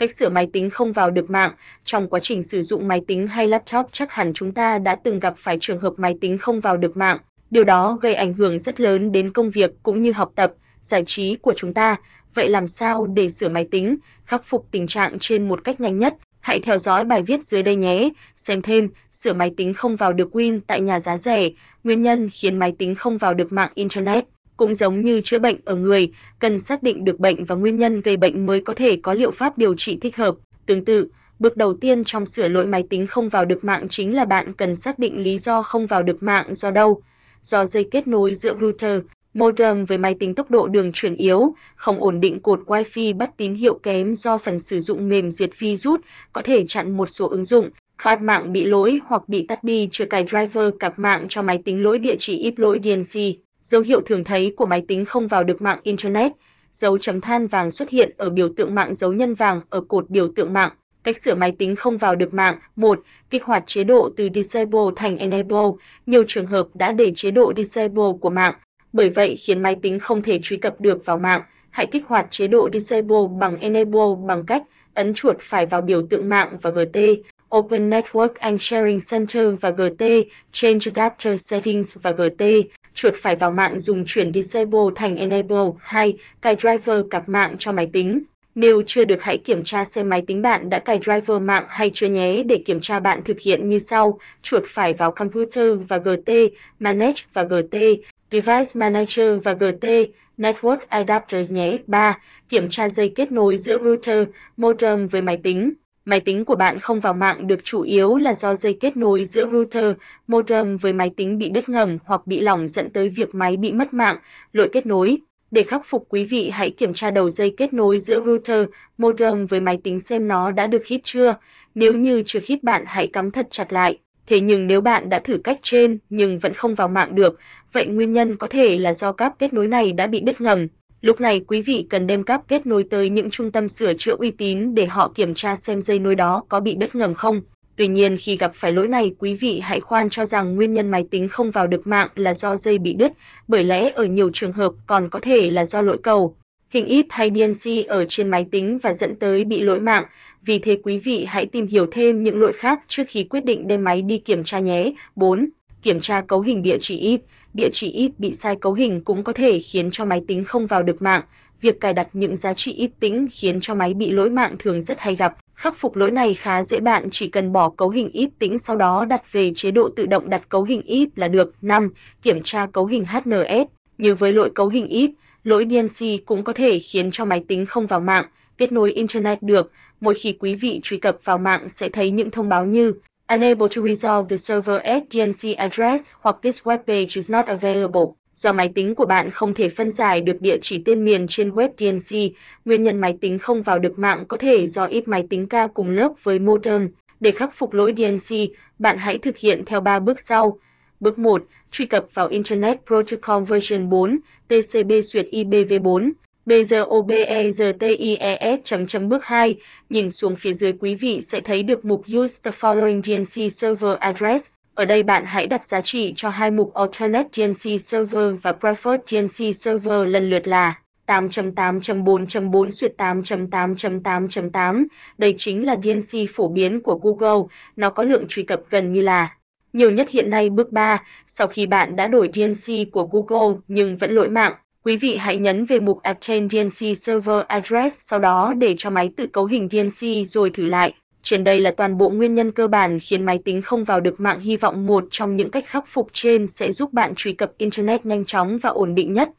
Cách sửa máy tính không vào được mạng. Trong quá trình sử dụng máy tính hay laptop chắc hẳn chúng ta đã từng gặp phải trường hợp máy tính không vào được mạng. Điều đó gây ảnh hưởng rất lớn đến công việc cũng như học tập, giải trí của chúng ta. Vậy làm sao để sửa máy tính, khắc phục tình trạng trên một cách nhanh nhất? Hãy theo dõi bài viết dưới đây nhé. Xem thêm, sửa máy tính không vào được Win tại nhà giá rẻ, nguyên nhân khiến máy tính không vào được mạng Internet. Cũng giống như chữa bệnh ở người, cần xác định được bệnh và nguyên nhân gây bệnh mới có thể có liệu pháp điều trị thích hợp. Tương tự, bước đầu tiên trong sửa lỗi máy tính không vào được mạng chính là bạn cần xác định lý do không vào được mạng do đâu. Do dây kết nối giữa router, modem với máy tính tốc độ đường truyền yếu, không ổn định cột wifi bắt tín hiệu kém do phần sử dụng mềm diệt virus có thể chặn một số ứng dụng, card mạng bị lỗi hoặc bị tắt đi chưa cài driver cặp mạng cho máy tính lỗi địa chỉ ip lỗi DNC. Dấu hiệu thường thấy của máy tính không vào được mạng Internet, dấu chấm than vàng xuất hiện ở biểu tượng mạng dấu nhân vàng ở cột biểu tượng mạng. Cách sửa máy tính không vào được mạng. 1. Kích hoạt chế độ từ Disable thành Enable. Nhiều trường hợp đã để chế độ Disable của mạng, bởi vậy khiến máy tính không thể truy cập được vào mạng. Hãy kích hoạt chế độ Disable bằng Enable bằng cách ấn chuột phải vào biểu tượng mạng và GT, Open Network and Sharing Center và GT, Change Adapter Settings và GT, chuột phải vào mạng dùng chuyển Disable thành Enable. hay Cài driver cặp mạng cho máy tính. Nếu chưa được hãy kiểm tra xem máy tính bạn đã cài driver mạng hay chưa nhé. Để kiểm tra bạn thực hiện như sau: chuột phải vào Computer và GT, Manage và GT, Device Manager và GT, Network Adapters nhé. 3. Kiểm tra dây kết nối giữa router, modem với máy tính. Máy tính của bạn không vào mạng được chủ yếu là do dây kết nối giữa router, modem với máy tính bị đứt ngầm hoặc bị lỏng dẫn tới việc máy bị mất mạng, lỗi kết nối. Để khắc phục quý vị hãy kiểm tra đầu dây kết nối giữa router, modem với máy tính xem nó đã được khít chưa. Nếu như chưa khít bạn hãy cắm thật chặt lại. Thế nhưng nếu bạn đã thử cách trên nhưng vẫn không vào mạng được, vậy nguyên nhân có thể là do cáp kết nối này đã bị đứt ngầm. Lúc này quý vị cần đem cáp kết nối tới những trung tâm sửa chữa uy tín để họ kiểm tra xem dây nối đó có bị đứt ngầm không. Tuy nhiên khi gặp phải lỗi này quý vị hãy khoan cho rằng nguyên nhân máy tính không vào được mạng là do dây bị đứt, bởi lẽ ở nhiều trường hợp còn có thể là do lỗi cầu, hình ít hay DNC ở trên máy tính và dẫn tới bị lỗi mạng. Vì thế quý vị hãy tìm hiểu thêm những lỗi khác trước khi quyết định đem máy đi kiểm tra nhé. 4. Kiểm tra cấu hình địa chỉ IP. Địa chỉ IP bị sai cấu hình cũng có thể khiến cho máy tính không vào được mạng. Việc cài đặt những giá trị IP tĩnh khiến cho máy bị lỗi mạng thường rất hay gặp. Khắc phục lỗi này khá dễ bạn chỉ cần bỏ cấu hình IP tĩnh sau đó đặt về chế độ tự động đặt cấu hình IP là được. 5. Kiểm tra cấu hình HNS. Như với lỗi cấu hình IP, lỗi DNC cũng có thể khiến cho máy tính không vào mạng, kết nối internet được. Mỗi khi quý vị truy cập vào mạng sẽ thấy những thông báo như Unable to resolve the server SDNC address hoặc This web page is not available. Do máy tính của bạn không thể phân giải được địa chỉ tên miền trên web DNC, nguyên nhân máy tính không vào được mạng có thể do ít máy tính ca cùng lớp với modem. Để khắc phục lỗi DNC, bạn hãy thực hiện theo 3 bước sau. Bước 1. Truy cập vào Internet Protocol version 4, TCP duyệt IPv4. BZOBEZTIES chấm chấm bước 2, nhìn xuống phía dưới quý vị sẽ thấy được mục Use the following DNC server address. Ở đây bạn hãy đặt giá trị cho hai mục Alternate DNC server và Preferred DNC server lần lượt là 8.8.4.4.8.8.8.8. Đây chính là DNC phổ biến của Google, nó có lượng truy cập gần như là nhiều nhất hiện nay bước 3, sau khi bạn đã đổi DNC của Google nhưng vẫn lỗi mạng, quý vị hãy nhấn về mục Obtain DNC Server Address, sau đó để cho máy tự cấu hình DNC rồi thử lại. Trên đây là toàn bộ nguyên nhân cơ bản khiến máy tính không vào được mạng hy vọng một trong những cách khắc phục trên sẽ giúp bạn truy cập Internet nhanh chóng và ổn định nhất.